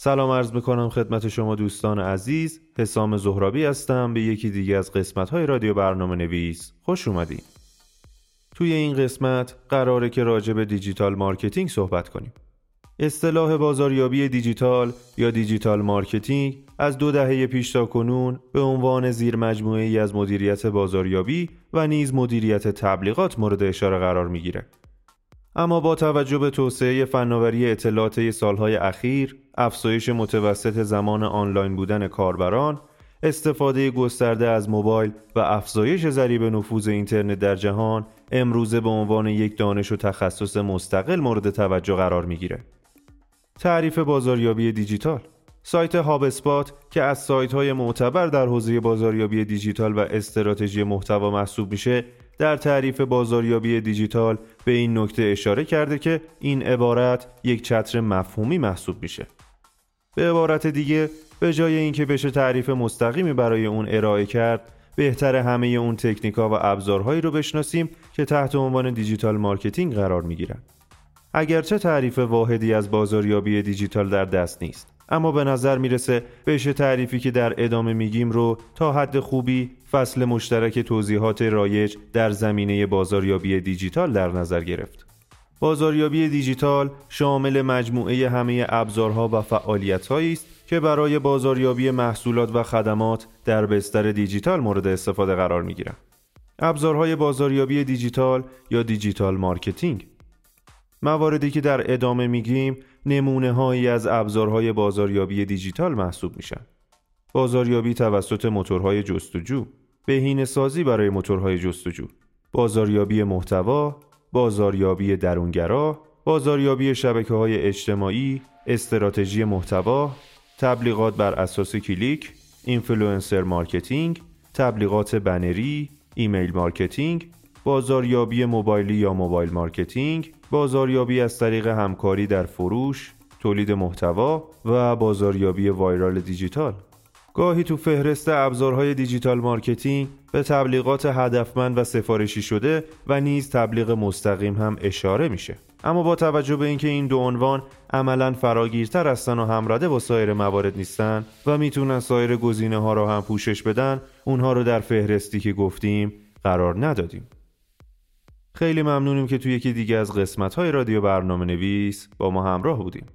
سلام عرض می‌کنم خدمت شما دوستان عزیز. حسام زهرابی هستم. به یکی دیگه از قسمت های رادیو برنامه نویس خوش اومدین. توی این قسمت قراره که راجع به digital marketing صحبت کنیم. اصطلاح بازاریابی دیجیتال یا digital marketing از دو دهه پیش تا کنون به عنوان زیر مجموعه ای از مدیریت بازاریابی و نیز مدیریت تبلیغات مورد اشاره قرار می‌گیره. اما با توجه به توسعه فناوری اطلاعات سالهای اخیر، افزایش متوسط زمان آنلاین بودن کاربران، استفاده گسترده از موبایل و افزایش ضریب نفوذ اینترنت در جهان امروزه به عنوان یک دانش و تخصص مستقل مورد توجه قرار می‌گیره. تعریف بازاریابی دیجیتال سایت هاب اسپات که از سایت های معتبر در حوزه بازاریابی دیجیتال و استراتژی محتوا محسوب میشه در تعریف بازاریابی دیجیتال به این نکته اشاره کرده که این عبارت یک چتر مفهومی محسوب میشه به عبارت دیگه به جای اینکه بشه تعریف مستقیمی برای اون ارائه کرد بهتر همه اون تکنیکا و ابزارهایی رو بشناسیم که تحت عنوان digital marketing قرار می‌گیرن اگرچه تعریف واحدی از بازاریابی دیجیتال در دست نیست اما به نظر می‌رسه بهش تعریفی که در ادامه میگیم رو تا حد خوبی فصل مشترک توضیحات رایج در زمینه بازاریابی دیجیتال در نظر گرفت. بازاریابی دیجیتال شامل مجموعه همه ابزارها و فعالیتهایی است که برای بازاریابی محصولات و خدمات در بستر دیجیتال مورد استفاده قرار می ابزارهای بازاریابی دیجیتال یا digital marketing. مواردی که در ادامه میگیم نمونه هایی از ابزارهای بازاریابی دیجیتال محسوب میشن. بازاریابی توسط موتورهای جستجو، بهینه سازی برای موتورهای جستجو، بازاریابی محتوا، بازاریابی درونگرا، بازاریابی شبکه های اجتماعی، استراتژی محتوا، تبلیغات بر اساس کلیک، influencer marketing، تبلیغات بنری، email marketing، بازاریابی موبایلی یا mobile marketing، بازاریابی از طریق همکاری در فروش، تولید محتوا و بازاریابی viral دیجیتال. گاهی تو فهرست ابزارهای digital marketing به تبلیغات هدفمند و سفارشی شده و نیز تبلیغ مستقیم هم اشاره میشه. اما با توجه به اینکه این دو عنوان عملا فراگیرتر هستن و همرده با سایر موارد نیستن و می‌تونن سایر گزینه ها را هم پوشش بدن اونها رو در فهرستی که گفتیم قرار ندادیم خیلی ممنونیم که توی یکی دیگه از قسمت های رادیو برنامه نویس با ما همراه بودیم